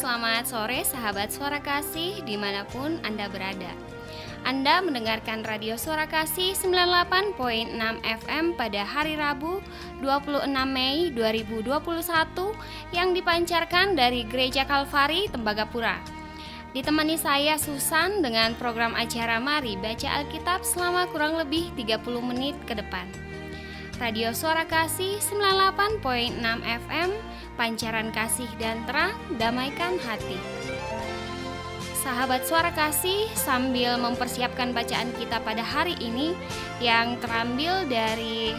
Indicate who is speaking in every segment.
Speaker 1: selamat sore sahabat suara kasih di mana pun Anda berada. Anda mendengarkan radio suara kasih 98.6 FM pada hari Rabu 26 Mei 2021 yang dipancarkan dari Gereja Kalvari, Tembagapura. Ditemani saya Susan dengan program acara Mari Baca Alkitab selama kurang lebih 30 menit ke depan. Radio Suara Kasih 98.6 FM pancaran kasih dan terang, damaikan hati. Sahabat suara kasih, sambil mempersiapkan bacaan kita pada hari ini yang terambil dari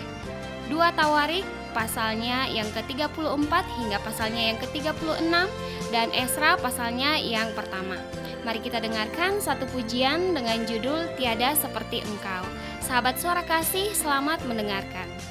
Speaker 1: dua Tawarik pasalnya yang ke-34 hingga pasalnya yang ke-36 dan Esra pasalnya yang pertama. Mari kita dengarkan satu pujian dengan judul Tiada Seperti Engkau. Sahabat suara kasih, selamat mendengarkan.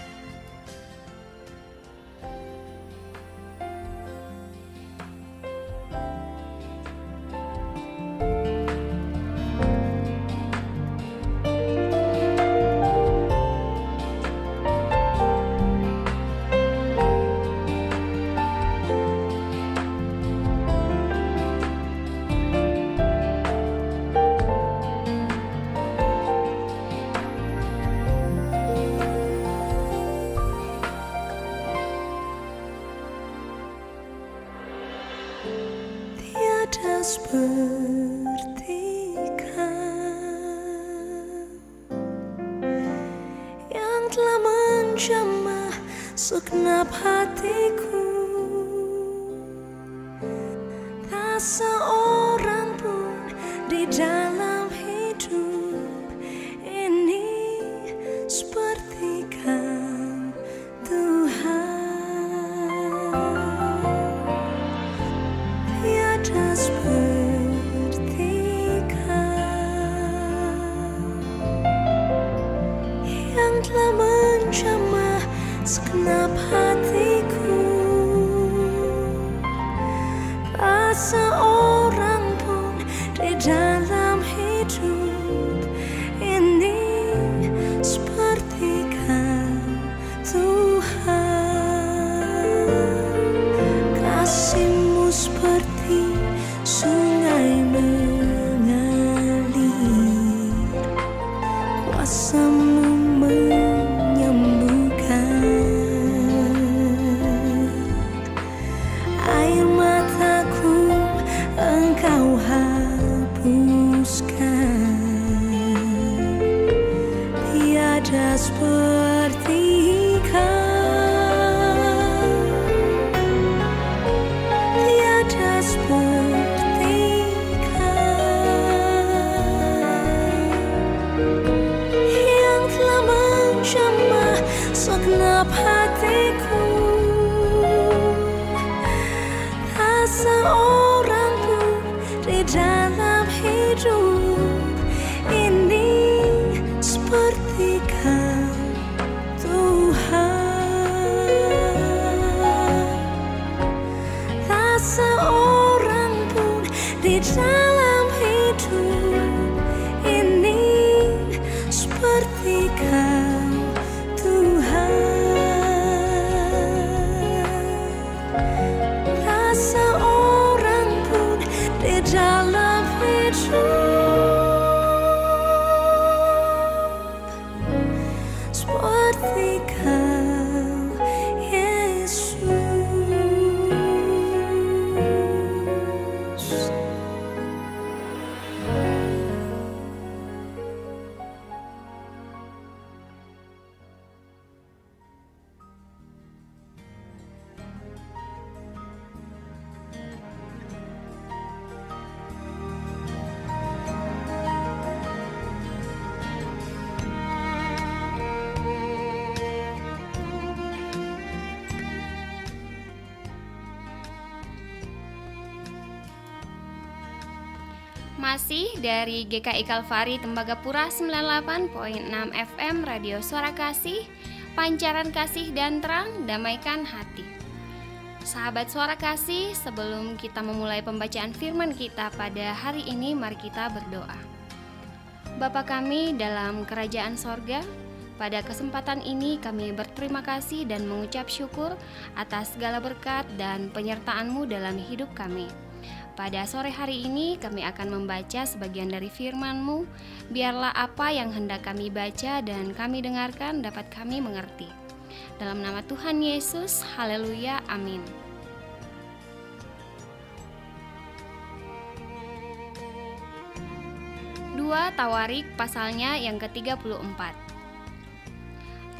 Speaker 1: 战了。just one. Masih dari GKI Kalvari Tembagapura 98.6 FM Radio Suara Kasih Pancaran Kasih dan Terang Damaikan Hati Sahabat Suara Kasih, sebelum kita memulai pembacaan firman kita pada hari ini, mari kita berdoa. Bapa kami dalam kerajaan sorga, pada kesempatan ini kami berterima kasih dan mengucap syukur atas segala berkat dan penyertaan-Mu dalam hidup kami.
Speaker 2: Pada sore hari ini kami akan membaca sebagian dari firman-Mu. Biarlah apa yang hendak kami baca dan kami dengarkan dapat kami mengerti. Dalam nama Tuhan Yesus, haleluya, amin. Dua Tawarik pasalnya yang ke-34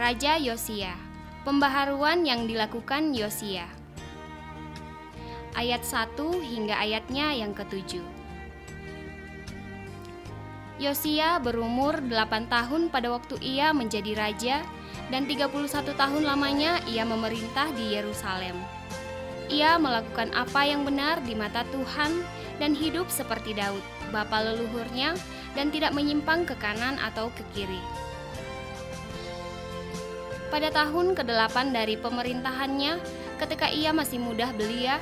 Speaker 2: Raja Yosia Pembaharuan yang dilakukan Yosia Ayat 1 hingga ayatnya yang ketujuh Yosia berumur 8 tahun pada waktu ia menjadi raja dan 31 tahun lamanya ia memerintah di Yerusalem. Ia melakukan apa yang benar di mata Tuhan dan hidup seperti Daud, bapa leluhurnya, dan tidak menyimpang ke kanan atau ke kiri. Pada tahun ke-8 dari pemerintahannya, ketika ia masih mudah belia,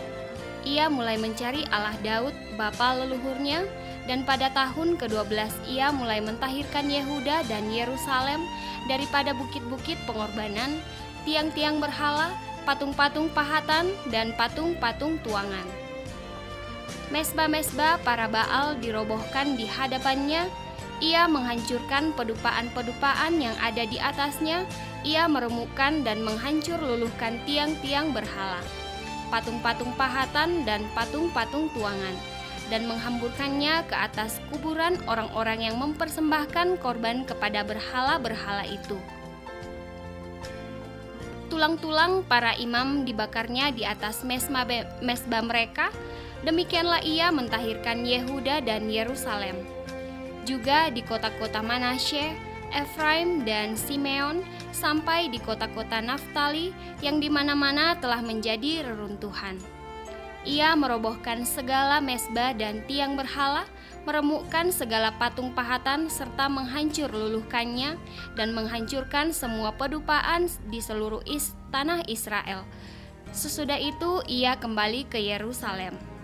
Speaker 2: ia mulai mencari Allah Daud, bapa leluhurnya, dan pada tahun ke-12 ia mulai mentahirkan Yehuda dan Yerusalem daripada bukit-bukit pengorbanan, tiang-tiang berhala, patung-patung pahatan, dan patung-patung tuangan. Mesbah-mesbah para Baal dirobohkan di hadapannya. Ia menghancurkan pedupaan-pedupaan yang ada di atasnya. Ia meremukkan dan menghancur luluhkan tiang-tiang berhala, patung-patung pahatan, dan patung-patung tuangan dan menghamburkannya ke atas kuburan orang-orang yang mempersembahkan korban kepada berhala-berhala itu. Tulang-tulang para imam dibakarnya di atas mesbah, mereka, demikianlah ia mentahirkan Yehuda dan Yerusalem. Juga di kota-kota Manasye, Efraim dan Simeon sampai di kota-kota Naftali yang di mana-mana telah menjadi reruntuhan. Ia merobohkan segala mesbah dan tiang berhala, meremukkan segala patung pahatan serta menghancur luluhkannya dan menghancurkan semua pedupaan di seluruh is tanah Israel. Sesudah itu ia kembali ke Yerusalem.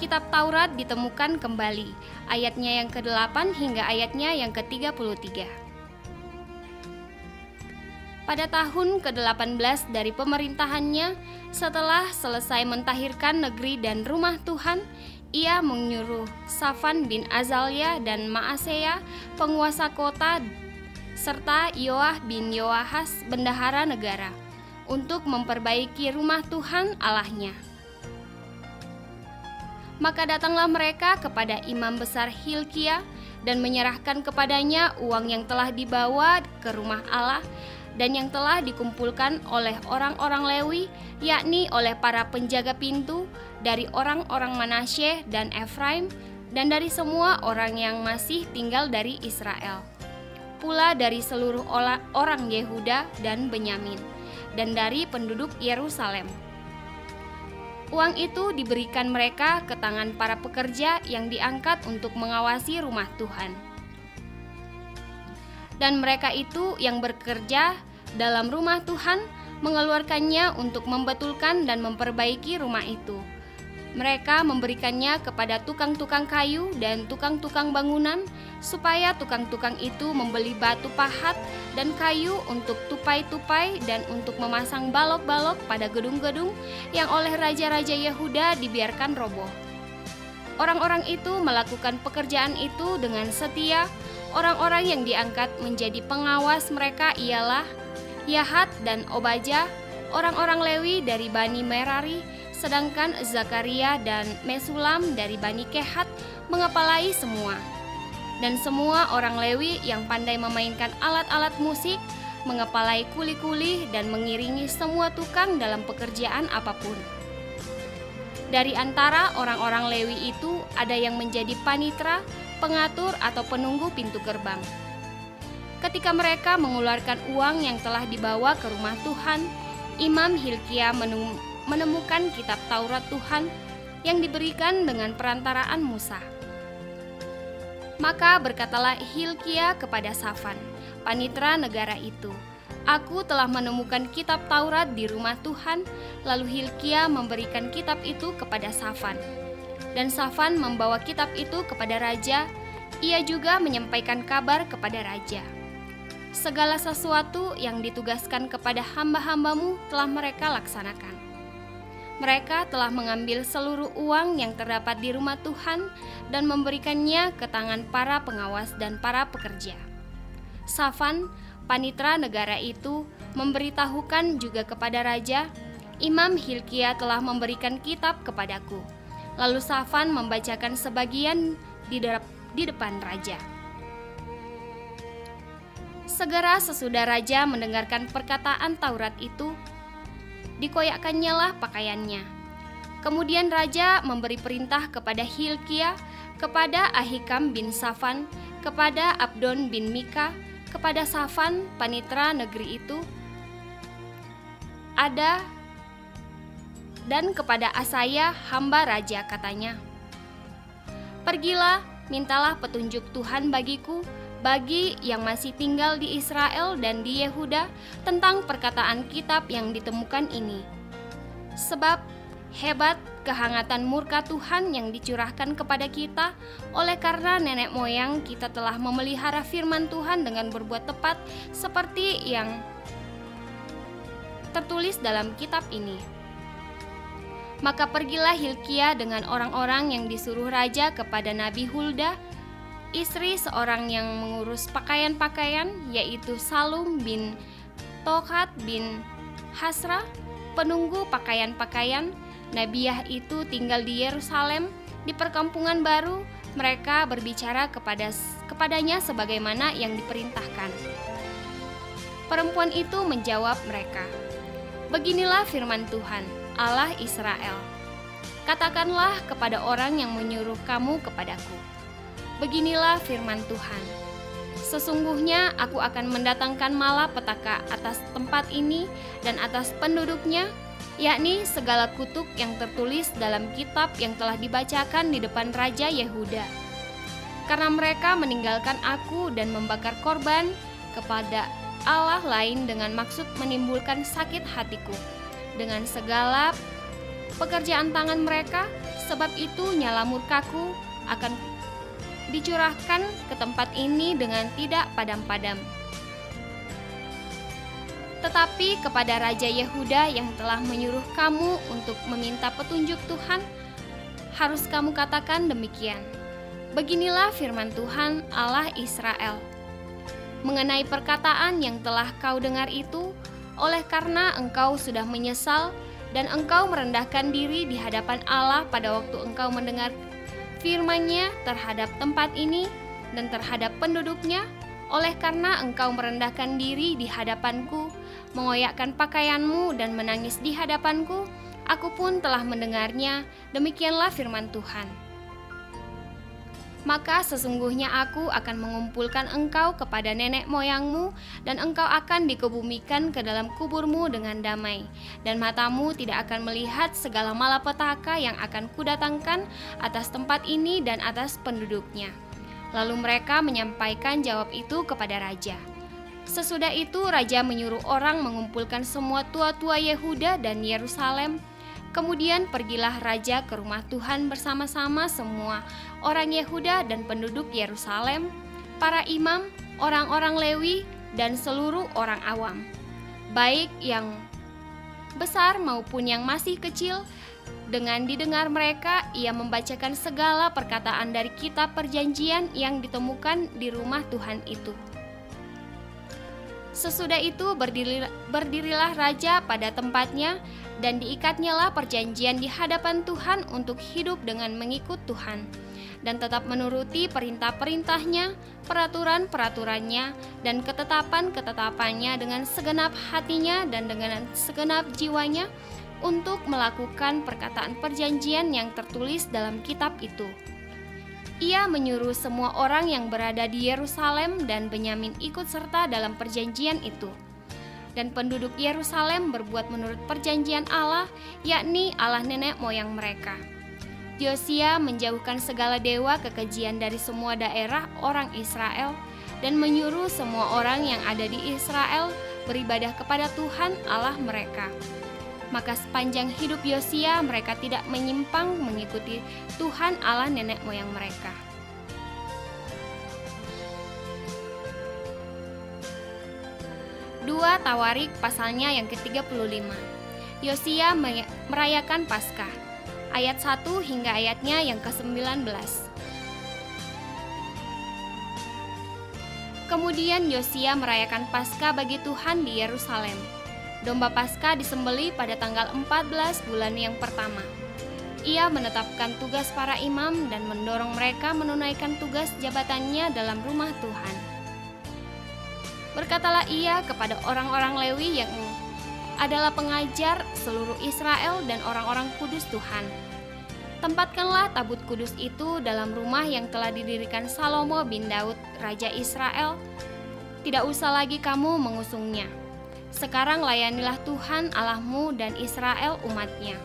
Speaker 2: Kitab Taurat ditemukan kembali, ayatnya yang ke-8 hingga ayatnya yang ke-33. Pada tahun ke-18 dari pemerintahannya, setelah selesai mentahirkan negeri dan rumah Tuhan, ia menyuruh Safan bin Azalia dan Maaseya, penguasa kota, serta Yoah bin Yoahas, bendahara negara, untuk memperbaiki rumah Tuhan Allahnya. Maka datanglah mereka kepada imam besar Hilkia dan menyerahkan kepadanya uang yang telah dibawa ke rumah Allah dan yang telah dikumpulkan oleh orang-orang Lewi, yakni oleh para penjaga pintu dari orang-orang Manasye dan Efraim, dan dari semua orang yang masih tinggal dari Israel, pula dari seluruh orang Yehuda dan Benyamin, dan dari penduduk Yerusalem. Uang itu diberikan mereka ke tangan para pekerja yang diangkat untuk mengawasi rumah Tuhan dan mereka itu yang bekerja dalam rumah Tuhan mengeluarkannya untuk membetulkan dan memperbaiki rumah itu. Mereka memberikannya kepada tukang-tukang kayu dan tukang-tukang bangunan, supaya tukang-tukang itu membeli batu pahat dan kayu untuk tupai-tupai dan untuk memasang balok-balok pada gedung-gedung yang oleh raja-raja Yehuda dibiarkan roboh. Orang-orang itu melakukan pekerjaan itu dengan setia Orang-orang yang diangkat menjadi pengawas mereka ialah Yahat dan Obaja, orang-orang Lewi dari Bani Merari, sedangkan Zakaria dan Mesulam dari Bani Kehat mengepalai semua. Dan semua orang Lewi yang pandai memainkan alat-alat musik, mengepalai kuli-kuli dan mengiringi semua tukang dalam pekerjaan apa pun. Dari antara orang-orang Lewi itu ada yang menjadi panitra, pengatur atau penunggu pintu gerbang. Ketika mereka mengeluarkan uang yang telah dibawa ke rumah Tuhan, Imam Hilkia menemukan kitab Taurat Tuhan yang diberikan dengan perantaraan Musa. Maka berkatalah Hilkia kepada Safan, panitra negara itu, Aku telah menemukan kitab Taurat di rumah Tuhan. Lalu Hilkia memberikan kitab itu kepada Safan dan Safan membawa kitab itu kepada raja. Ia juga menyampaikan kabar kepada raja. Segala sesuatu yang ditugaskan kepada hamba-hambamu telah mereka laksanakan. Mereka telah mengambil seluruh uang yang terdapat di rumah Tuhan dan memberikannya ke tangan para pengawas dan para pekerja. Safan, panitra negara itu, memberitahukan juga kepada raja, Imam Hilkia telah memberikan kitab kepadaku. Lalu Safan membacakan sebagian di, de di depan raja. Segera sesudah raja mendengarkan perkataan Taurat itu, dikoyakkannya lah pakaiannya. Kemudian raja memberi perintah kepada Hilkia, kepada Ahikam bin Safan, kepada Abdon bin Mika, kepada Safan, panitra negeri itu, ada dan kepada Asaya, hamba raja, katanya, Pergilah, mintalah petunjuk Tuhan bagiku, bagi yang masih tinggal di Israel dan di Yehuda tentang perkataan kitab yang ditemukan ini. Sebab hebat kehangatan murka Tuhan yang dicurahkan kepada kita oleh karena nenek moyang kita telah memelihara firman Tuhan dengan berbuat tepat seperti yang tertulis dalam kitab ini. Maka pergilah Hilkia dengan orang-orang yang disuruh raja kepada Nabi Hulda istri seorang yang mengurus pakaian-pakaian yaitu Salum bin Tokat bin Hasra, penunggu pakaian-pakaian. Nabiah itu tinggal di Yerusalem di perkampungan baru. Mereka berbicara kepada kepadanya sebagaimana yang diperintahkan. Perempuan itu menjawab mereka, "Beginilah firman Tuhan, Allah Israel. Katakanlah kepada orang yang menyuruh kamu kepadaku, Beginilah firman Tuhan. Sesungguhnya aku akan mendatangkan malapetaka atas tempat ini dan atas penduduknya, yakni segala kutuk yang tertulis dalam kitab yang telah dibacakan di depan Raja Yehuda. Karena mereka meninggalkan aku dan membakar korban kepada Allah lain dengan maksud menimbulkan sakit hatiku. Dengan segala pekerjaan tangan mereka, sebab itu nyala murkaku akan dicurahkan ke tempat ini dengan tidak padam-padam. Tetapi kepada Raja Yehuda yang telah menyuruh kamu untuk meminta petunjuk Tuhan, harus kamu katakan demikian. Beginilah firman Tuhan Allah Israel. Mengenai perkataan yang telah kau dengar itu, oleh karena engkau sudah menyesal dan engkau merendahkan diri di hadapan Allah pada waktu engkau mendengar firman-Nya terhadap tempat ini dan terhadap penduduknya, oleh karena engkau merendahkan diri di hadapanku, mengoyakkan pakaianmu dan menangis di hadapanku, aku pun telah mendengarnya, demikianlah firman Tuhan maka sesungguhnya aku akan mengumpulkan engkau kepada nenek moyangmu, dan engkau akan dikebumikan ke dalam kuburmu dengan damai, dan matamu tidak akan melihat segala malapetaka yang akan kudatangkan atas tempat ini dan atas penduduknya. Lalu mereka menyampaikan jawab itu kepada raja. Sesudah itu, raja menyuruh orang mengumpulkan semua tua-tua Yehuda dan Yerusalem Kemudian pergilah raja ke rumah Tuhan bersama-sama semua orang Yehuda dan penduduk Yerusalem, para imam, orang-orang Lewi, dan seluruh orang awam, baik yang besar maupun yang masih kecil. Dengan didengar mereka, ia membacakan segala perkataan dari kitab Perjanjian yang ditemukan di rumah Tuhan itu. Sesudah itu berdirilah, raja pada tempatnya dan diikatnyalah perjanjian di hadapan Tuhan untuk hidup dengan mengikut Tuhan dan tetap menuruti perintah-perintahnya, peraturan-peraturannya, dan ketetapan-ketetapannya dengan segenap hatinya dan dengan segenap jiwanya untuk melakukan perkataan perjanjian yang tertulis dalam kitab itu. Ia menyuruh semua orang yang berada di Yerusalem dan Benyamin ikut serta dalam perjanjian itu dan penduduk Yerusalem berbuat menurut perjanjian Allah, yakni Allah nenek moyang mereka. Yosia menjauhkan segala dewa kekejian dari semua daerah orang Israel dan menyuruh semua orang yang ada di Israel beribadah kepada Tuhan Allah mereka. Maka sepanjang hidup Yosia mereka tidak menyimpang mengikuti Tuhan Allah nenek moyang mereka. 2 Tawarik pasalnya yang ke-35. Yosia merayakan Paskah. Ayat 1 hingga ayatnya yang ke-19. Kemudian Yosia merayakan Paskah bagi Tuhan di Yerusalem. Domba Paskah disembeli pada tanggal 14 bulan yang pertama. Ia menetapkan tugas para imam dan mendorong mereka menunaikan tugas jabatannya dalam rumah Tuhan. Berkatalah ia kepada orang-orang Lewi yang adalah pengajar seluruh Israel dan orang-orang kudus Tuhan. Tempatkanlah tabut kudus itu dalam rumah yang telah didirikan Salomo bin Daud, Raja Israel. Tidak usah lagi kamu mengusungnya. Sekarang layanilah Tuhan Allahmu dan Israel umatnya.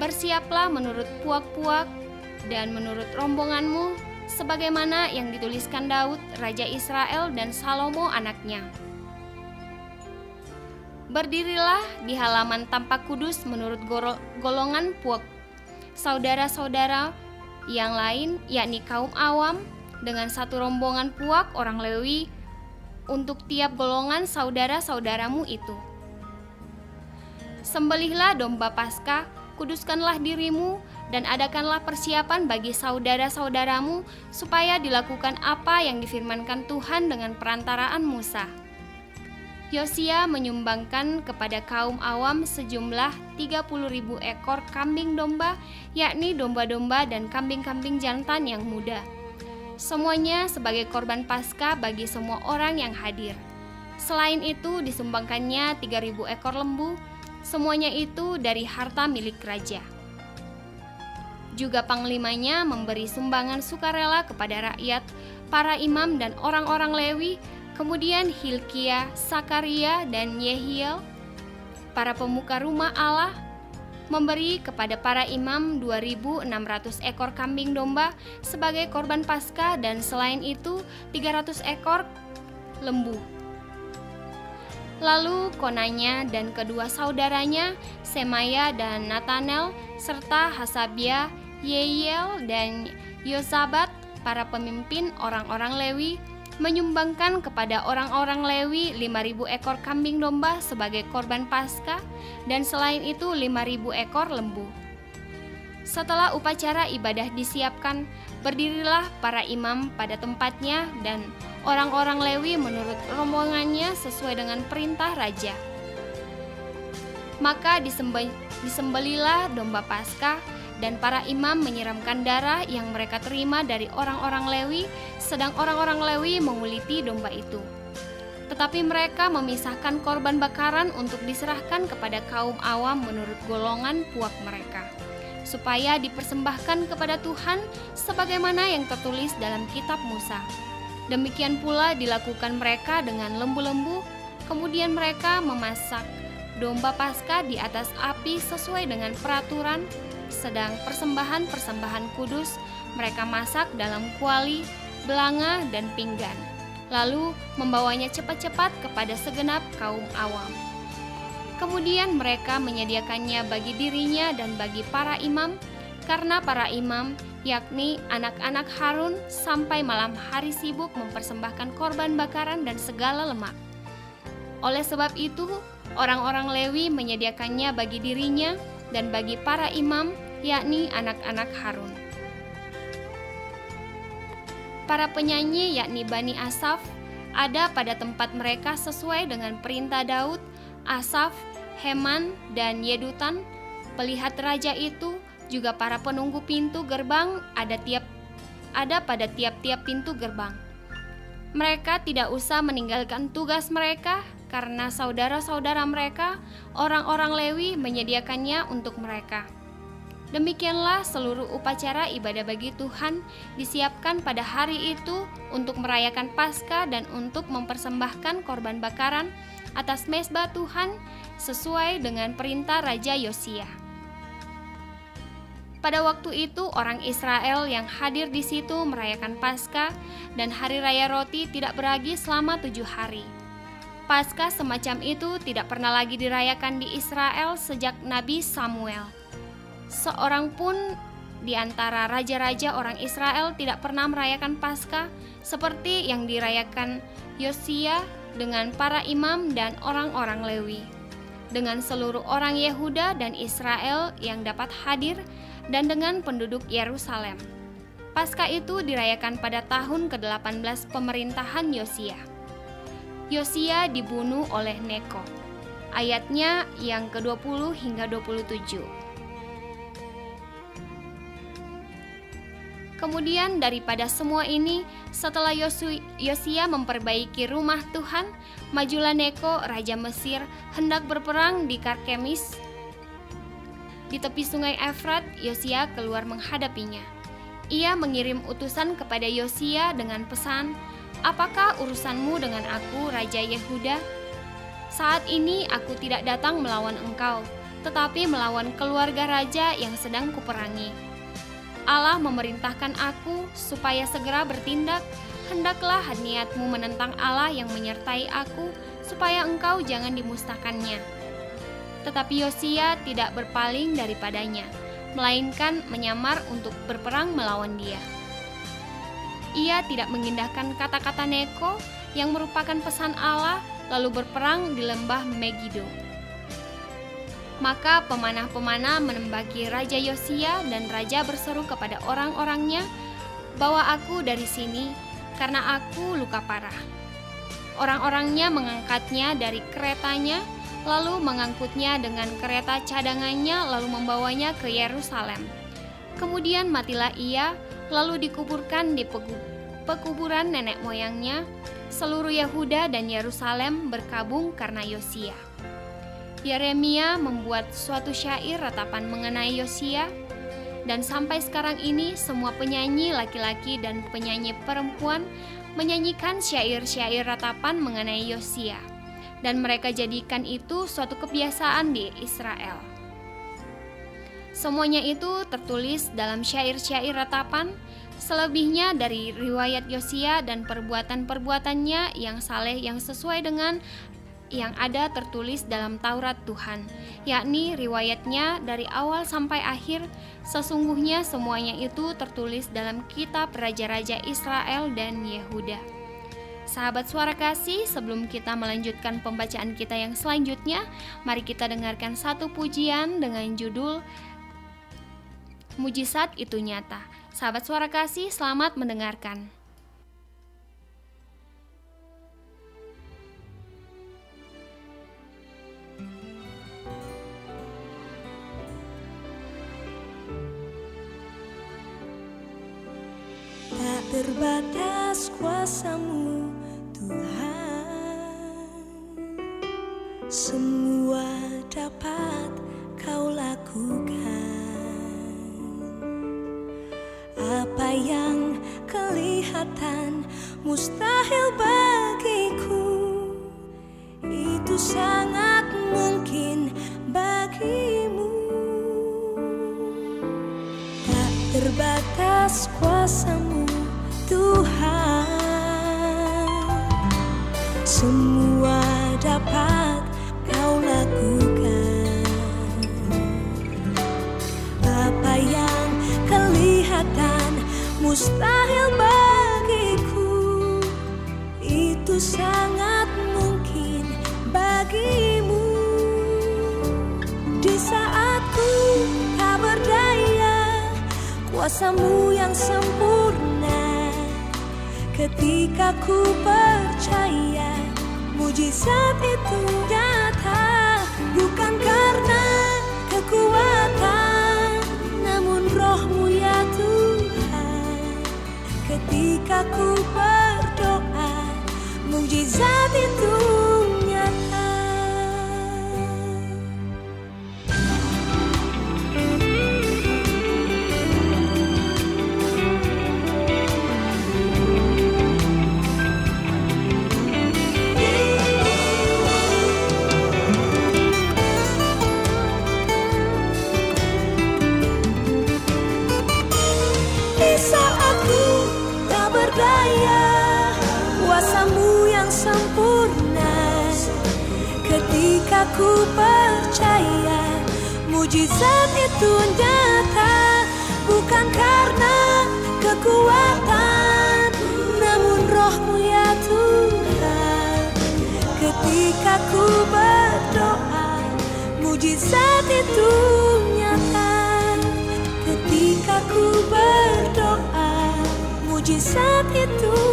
Speaker 2: Bersiaplah menurut puak-puak dan menurut rombonganmu, sebagaimana yang dituliskan Daud, Raja Israel dan Salomo anaknya Berdirilah di halaman tampak kudus menurut golongan puak saudara-saudara yang lain, yakni kaum awam, dengan satu rombongan puak orang Lewi untuk tiap golongan saudara-saudaramu itu. Sembelihlah domba Paskah, kuduskanlah dirimu, dan adakanlah persiapan bagi saudara-saudaramu supaya dilakukan apa yang difirmankan Tuhan dengan perantaraan Musa Yosia menyumbangkan kepada kaum awam sejumlah 30.000 ekor kambing domba, yakni domba-domba dan kambing-kambing jantan yang muda. Semuanya sebagai korban pasca bagi semua orang yang hadir. Selain itu disumbangkannya 3.000 ekor lembu, semuanya itu dari harta milik raja. Juga panglimanya memberi sumbangan sukarela kepada rakyat, para imam dan orang-orang Lewi Kemudian Hilkia, Sakaria, dan Yehiel, para pemuka rumah Allah, memberi kepada para imam 2.600 ekor kambing domba sebagai korban pasca dan selain itu 300 ekor lembu. Lalu Konanya dan kedua saudaranya, Semaya dan Natanel, serta Hasabia, Yeiel, dan Yosabat, para pemimpin orang-orang Lewi, menyumbangkan kepada orang-orang Lewi 5000 ekor kambing domba sebagai korban pasca dan selain itu 5000 ekor lembu. Setelah upacara ibadah disiapkan, berdirilah para imam pada tempatnya dan orang-orang Lewi menurut rombongannya sesuai dengan perintah raja. Maka disembelilah domba Paskah dan para imam menyiramkan darah yang mereka terima dari orang-orang Lewi, sedang orang-orang Lewi menguliti domba itu. Tetapi mereka memisahkan korban bakaran untuk diserahkan kepada kaum awam menurut golongan puak mereka, supaya dipersembahkan kepada Tuhan sebagaimana yang tertulis dalam kitab Musa. Demikian pula dilakukan mereka dengan lembu-lembu, kemudian mereka memasak domba pasca di atas api sesuai dengan peraturan sedang persembahan-persembahan kudus mereka masak dalam kuali, belanga, dan pinggan, lalu membawanya cepat-cepat kepada segenap kaum awam. Kemudian mereka menyediakannya bagi dirinya dan bagi para imam, karena para imam, yakni anak-anak Harun, sampai malam hari sibuk mempersembahkan korban bakaran dan segala lemak. Oleh sebab itu, orang-orang Lewi menyediakannya bagi dirinya dan bagi para imam, yakni anak-anak Harun. Para penyanyi, yakni Bani Asaf, ada pada tempat mereka sesuai dengan perintah Daud, Asaf, Heman, dan Yedutan. Pelihat raja itu juga para penunggu pintu gerbang ada tiap ada pada tiap-tiap pintu gerbang. Mereka tidak usah meninggalkan tugas mereka karena saudara-saudara mereka, orang-orang Lewi, menyediakannya untuk mereka. Demikianlah seluruh upacara ibadah bagi Tuhan disiapkan pada hari itu untuk merayakan Paskah dan untuk mempersembahkan korban bakaran atas mesbah Tuhan sesuai dengan perintah Raja Yosia. Pada waktu itu orang Israel yang hadir di situ merayakan Paskah dan hari raya roti tidak beragi selama tujuh hari. Paskah semacam itu tidak pernah lagi dirayakan di Israel sejak Nabi Samuel. Seorang pun di antara raja-raja orang Israel tidak pernah merayakan Paskah seperti yang dirayakan Yosia dengan para imam dan orang-orang Lewi. dengan seluruh orang Yehuda dan Israel yang dapat hadir dan dengan penduduk Yerusalem. Paskah itu dirayakan pada tahun ke-18 pemerintahan Yosia. Yosia dibunuh oleh Neko. Ayatnya yang ke-20 hingga 27. Kemudian daripada semua ini, setelah Yosia memperbaiki rumah Tuhan, majulah Neko, Raja Mesir, hendak berperang di Karkemis. Di tepi sungai Efrat, Yosia keluar menghadapinya. Ia mengirim utusan kepada Yosia dengan pesan, Apakah urusanmu dengan aku, Raja Yehuda? Saat ini aku tidak datang melawan engkau, tetapi melawan keluarga raja yang sedang kuperangi Allah memerintahkan aku supaya segera bertindak, hendaklah niatmu menentang Allah yang menyertai aku, supaya engkau jangan dimusnahkannya. Tetapi Yosia tidak berpaling daripadanya, melainkan menyamar untuk berperang melawan dia. Ia tidak mengindahkan kata-kata Neko yang merupakan pesan Allah, lalu berperang di lembah Megiddo. Maka pemanah-pemanah menembaki Raja Yosia dan Raja berseru kepada orang-orangnya, Bawa aku dari sini, karena aku luka parah. Orang-orangnya mengangkatnya dari keretanya, lalu mengangkutnya dengan kereta cadangannya, lalu membawanya ke Yerusalem. Kemudian matilah ia, lalu dikuburkan di pekuburan nenek moyangnya. Seluruh Yehuda dan Yerusalem berkabung karena Yosia. Yeremia membuat suatu syair ratapan mengenai Yosia dan sampai sekarang ini semua penyanyi laki-laki dan penyanyi perempuan menyanyikan syair-syair ratapan mengenai Yosia dan mereka jadikan itu suatu kebiasaan di Israel. Semuanya itu tertulis dalam syair-syair ratapan, selebihnya dari riwayat Yosia dan perbuatan-perbuatannya yang saleh yang sesuai dengan yang ada tertulis dalam Taurat Tuhan, yakni riwayatnya dari awal sampai akhir, sesungguhnya semuanya itu tertulis dalam kitab Raja-Raja Israel dan Yehuda. Sahabat suara kasih, sebelum kita melanjutkan pembacaan kita yang selanjutnya, mari kita dengarkan satu pujian dengan judul Mujizat itu nyata. Sahabat suara kasih, selamat mendengarkan.
Speaker 1: terbatas kuasamu Tuhan Semua dapat kau lakukan Apa yang kelihatan mustahil bagiku mustahil bagiku. Itu sangat mungkin bagimu. Di saat ku tak berdaya Kuasamu yang sempurna. Ketika ku percaya mujizat itu Ketika ku berdoa Mujizat itu ku percaya mujizat itu nyata bukan karena kekuatan namun rohmu ya Tuhan. Ketika ku berdoa mujizat itu nyata. Ketika ku berdoa mujizat itu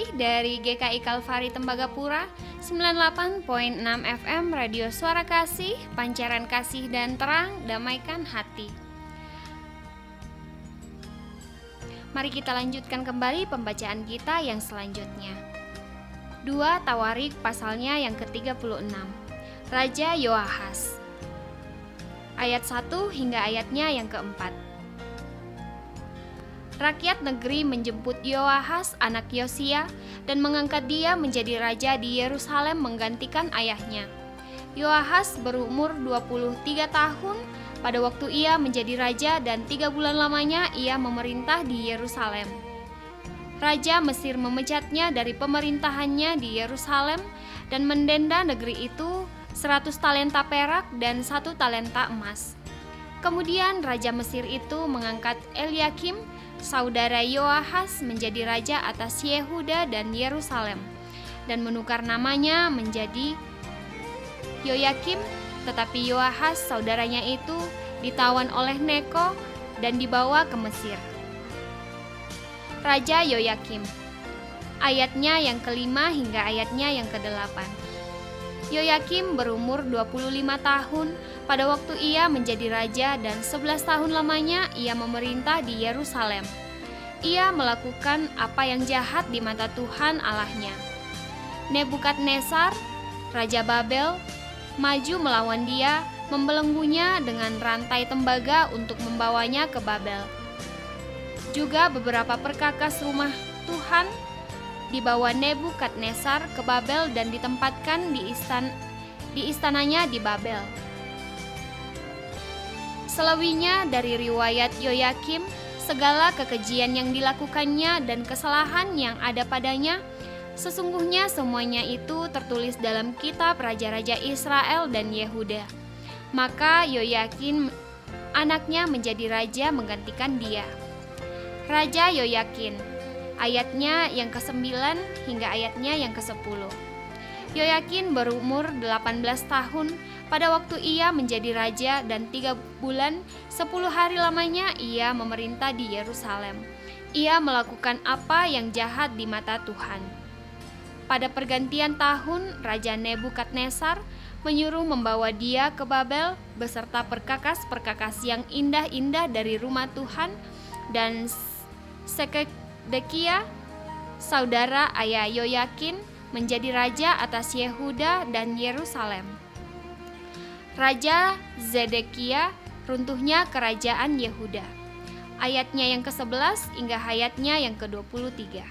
Speaker 2: Masih dari GKI Kalvari Tembagapura 98.6 FM Radio Suara Kasih Pancaran Kasih dan Terang Damaikan Hati. Mari kita lanjutkan kembali pembacaan kita yang selanjutnya. 2 Tawarik pasalnya yang ke-36 Raja Yoahas. Ayat 1 hingga ayatnya yang keempat Rakyat negeri menjemput Yoahas anak Yosia dan mengangkat dia menjadi raja di Yerusalem menggantikan ayahnya. Yoahas berumur 23 tahun pada waktu ia menjadi raja dan tiga bulan lamanya ia memerintah di Yerusalem. Raja Mesir memecatnya dari pemerintahannya di Yerusalem dan mendenda negeri itu 100 talenta perak dan satu talenta emas. Kemudian Raja Mesir itu mengangkat Eliakim, saudara Yoahas menjadi raja atas Yehuda dan Yerusalem dan menukar namanya menjadi Yoyakim tetapi Yoahas saudaranya itu ditawan oleh Neko dan dibawa ke Mesir. Raja Yoyakim Ayatnya yang kelima hingga ayatnya yang kedelapan. Yoyakim berumur 25 tahun pada waktu ia menjadi raja dan 11 tahun lamanya ia memerintah di Yerusalem. Ia melakukan apa yang jahat di mata Tuhan Allahnya. Nebukadnezar, Raja Babel, maju melawan dia, membelenggunya dengan rantai tembaga untuk membawanya ke Babel. Juga beberapa perkakas rumah Tuhan dibawa Nebukadnezar ke Babel dan ditempatkan di istan di istananya di Babel. Selawinya dari riwayat Yoyakim, segala kekejian yang dilakukannya dan kesalahan yang ada padanya, sesungguhnya semuanya itu tertulis dalam kitab Raja-Raja Israel dan Yehuda. Maka Yoyakin anaknya menjadi raja menggantikan dia. Raja Yoyakin, ayatnya yang ke-9 hingga ayatnya yang ke-10. Yoyakin berumur 18 tahun pada waktu ia menjadi raja dan tiga bulan sepuluh hari lamanya ia memerintah di Yerusalem. Ia melakukan apa yang jahat di mata Tuhan. Pada pergantian tahun, Raja Nebukadnezar menyuruh membawa dia ke Babel beserta perkakas-perkakas yang indah-indah dari rumah Tuhan dan Sekedekia, saudara ayah Yoyakin, menjadi raja atas Yehuda dan Yerusalem. Raja Zedekia runtuhnya kerajaan Yehuda. Ayatnya yang ke-11 hingga ayatnya yang ke-23.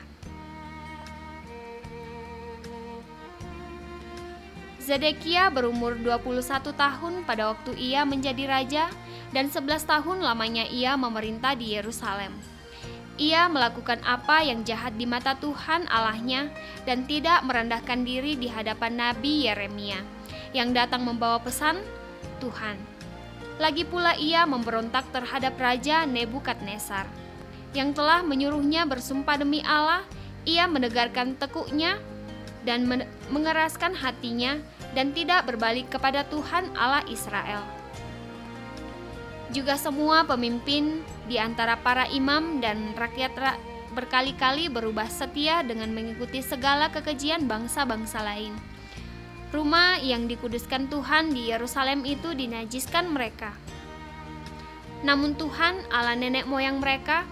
Speaker 2: Zedekia berumur 21 tahun pada waktu ia menjadi raja dan 11 tahun lamanya ia memerintah di Yerusalem. Ia melakukan apa yang jahat di mata Tuhan Allahnya dan tidak merendahkan diri di hadapan Nabi Yeremia yang datang membawa pesan Tuhan. Lagi pula ia memberontak terhadap Raja Nebukadnezar yang telah menyuruhnya bersumpah demi Allah, ia menegarkan tekuknya dan mengeraskan hatinya dan tidak berbalik kepada Tuhan Allah Israel. Juga semua pemimpin di antara para imam dan rakyat berkali-kali berubah setia dengan mengikuti segala kekejian bangsa-bangsa lain. Rumah yang dikuduskan Tuhan di Yerusalem itu dinajiskan mereka. Namun Tuhan, Allah nenek moyang mereka,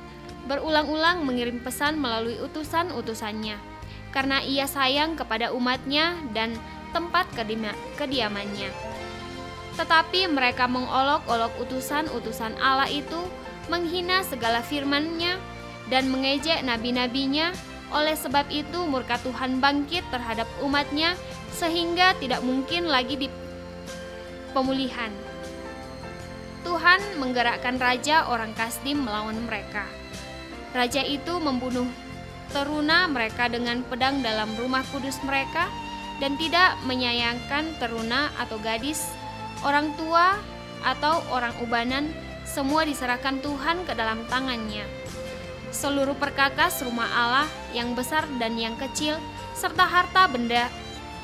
Speaker 2: berulang-ulang mengirim pesan melalui utusan-utusannya, karena ia sayang kepada umatnya dan tempat kediamannya. Tetapi mereka mengolok-olok utusan-utusan Allah itu, menghina segala firman-Nya, dan mengejek nabi-nabinya. Oleh sebab itu murka Tuhan bangkit terhadap umatnya sehingga tidak mungkin lagi di pemulihan. Tuhan menggerakkan raja orang Kasdim melawan mereka. Raja itu membunuh teruna mereka dengan pedang dalam rumah kudus mereka dan tidak menyayangkan teruna atau gadis, orang tua atau orang ubanan, semua diserahkan Tuhan ke dalam tangannya. Seluruh perkakas rumah Allah yang besar dan yang kecil, serta harta benda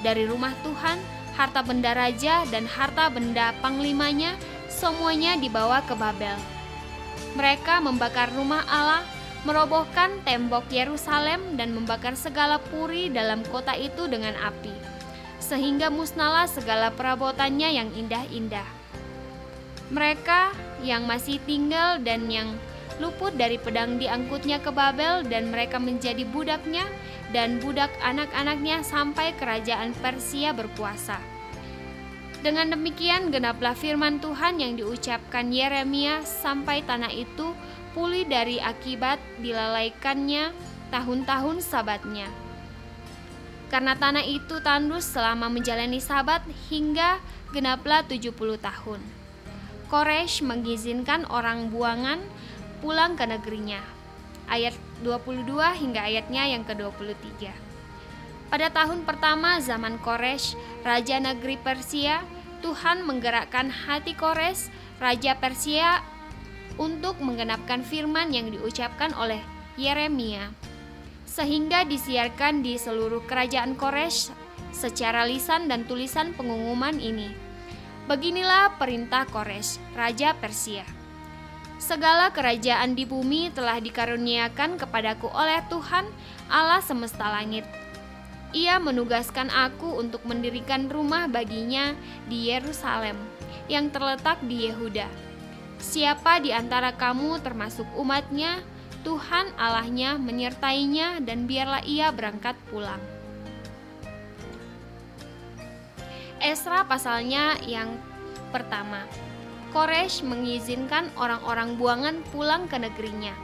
Speaker 2: dari rumah Tuhan, harta benda raja dan harta benda panglimanya, semuanya dibawa ke Babel. Mereka membakar rumah Allah, merobohkan tembok Yerusalem, dan membakar segala puri dalam kota itu dengan api, sehingga musnahlah segala perabotannya yang indah-indah. Mereka yang masih tinggal dan yang luput dari pedang diangkutnya ke Babel, dan mereka menjadi budaknya dan budak anak-anaknya sampai kerajaan Persia berpuasa dengan demikian genaplah firman Tuhan yang diucapkan Yeremia sampai tanah itu pulih dari akibat dilalaikannya tahun-tahun sabatnya. Karena tanah itu tandus selama menjalani sabat hingga genaplah 70 tahun. Koresh mengizinkan orang buangan pulang ke negerinya. Ayat 22 hingga ayatnya yang ke-23. Pada tahun pertama zaman Koresh, raja negeri Persia, Tuhan menggerakkan hati Kores, raja Persia, untuk menggenapkan firman yang diucapkan oleh Yeremia, sehingga disiarkan di seluruh kerajaan Kores secara lisan dan tulisan pengumuman ini. Beginilah perintah Kores, raja Persia. Segala kerajaan di bumi telah dikaruniakan kepadaku oleh Tuhan Allah semesta langit ia menugaskan aku untuk mendirikan rumah baginya di Yerusalem yang terletak di Yehuda. Siapa di antara kamu termasuk umatnya, Tuhan Allahnya menyertainya dan biarlah ia berangkat pulang. Esra pasalnya yang pertama. Koresh mengizinkan orang-orang buangan pulang ke negerinya.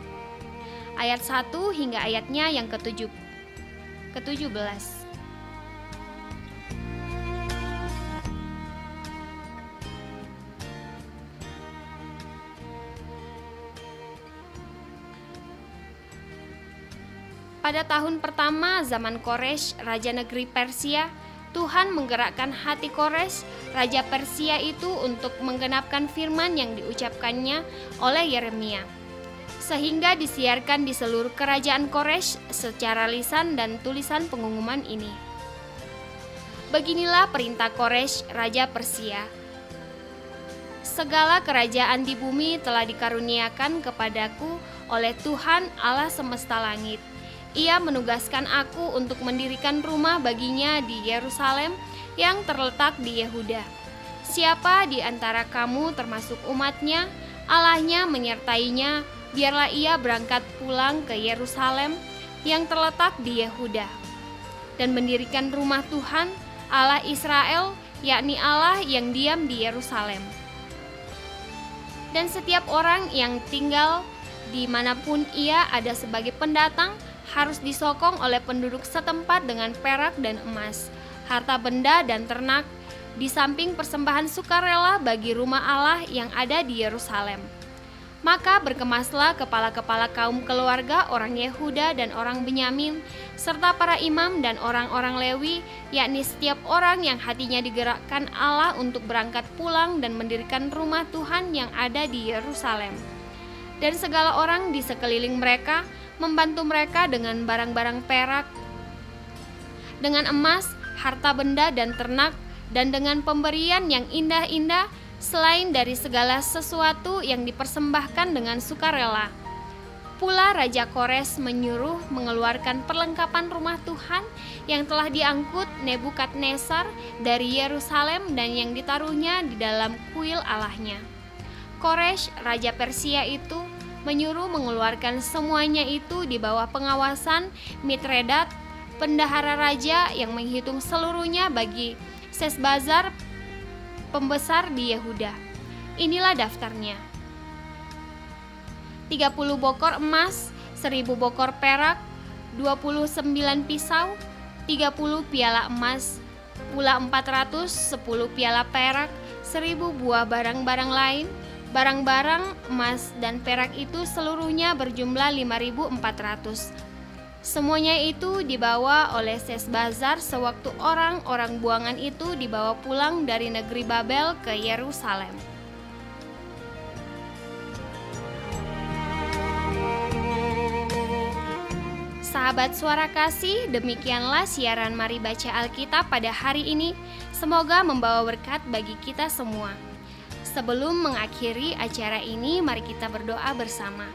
Speaker 2: Ayat 1 hingga ayatnya yang ketujuh. ke-17. Pada tahun pertama zaman Koresh, raja negeri Persia, Tuhan menggerakkan hati Kores, raja Persia itu untuk menggenapkan firman yang diucapkannya oleh Yeremia. Sehingga disiarkan di seluruh kerajaan Kores secara lisan dan tulisan pengumuman ini. Beginilah perintah Kores, raja Persia. Segala kerajaan di bumi telah dikaruniakan kepadaku oleh Tuhan Allah semesta langit ia menugaskan aku untuk mendirikan rumah baginya di Yerusalem yang terletak di Yehuda. Siapa di antara kamu termasuk umatnya, Allahnya menyertainya, biarlah ia berangkat pulang ke Yerusalem yang terletak di Yehuda dan mendirikan rumah Tuhan Allah Israel, yakni Allah yang diam di Yerusalem. Dan setiap orang yang tinggal di mana pun ia ada sebagai pendatang, harus disokong oleh penduduk setempat dengan perak dan emas, harta benda dan ternak, di samping persembahan sukarela bagi rumah Allah yang ada di Yerusalem. Maka berkemaslah kepala-kepala kaum keluarga orang Yehuda dan orang Benyamin, serta para imam dan orang-orang Lewi, yakni setiap orang yang hatinya digerakkan Allah untuk berangkat pulang dan mendirikan rumah Tuhan yang ada di Yerusalem. Dan segala orang di sekeliling mereka, membantu mereka dengan barang-barang perak, dengan emas, harta benda, dan ternak, dan dengan pemberian yang indah-indah, selain dari segala sesuatu yang dipersembahkan dengan sukarela. pula Raja Kores menyuruh mengeluarkan perlengkapan rumah Tuhan yang telah diangkut Nebukadnezar dari Yerusalem dan yang ditaruhnya di dalam kuil Allahnya. Kores, Raja Persia itu menyuruh mengeluarkan semuanya itu di bawah pengawasan Mitredat, pendahara raja yang menghitung seluruhnya bagi Sesbazar, pembesar di Yehuda. Inilah daftarnya. 30 bokor emas, 1000 bokor perak, 29 pisau, 30 piala emas, pula 400, 10 piala perak, 1000 buah barang-barang lain, barang-barang emas dan perak itu seluruhnya berjumlah 5400. Semuanya itu dibawa oleh Sesbazar sewaktu orang-orang buangan itu dibawa pulang dari negeri Babel ke Yerusalem. Sahabat suara kasih, demikianlah siaran Mari Baca Alkitab pada hari ini. Semoga membawa berkat bagi kita semua. Sebelum mengakhiri acara ini, mari kita berdoa bersama.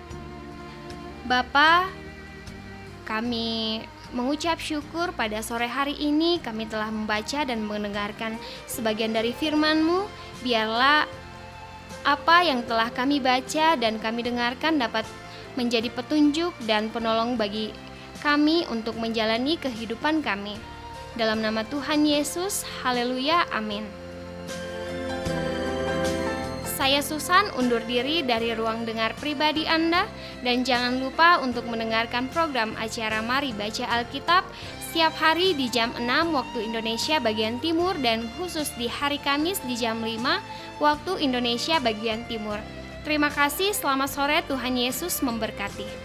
Speaker 2: Bapa, kami mengucap syukur pada sore hari ini kami telah membaca dan mendengarkan sebagian dari firman-Mu. Biarlah apa yang telah kami baca dan kami dengarkan dapat menjadi petunjuk dan penolong bagi kami untuk menjalani kehidupan kami. Dalam nama Tuhan Yesus, haleluya, amin. Saya Susan undur diri dari ruang dengar pribadi Anda dan jangan lupa untuk mendengarkan program acara Mari Baca Alkitab setiap hari di jam 6 waktu Indonesia bagian timur dan khusus di hari Kamis di jam 5 waktu Indonesia bagian timur. Terima kasih, selamat sore, Tuhan Yesus memberkati.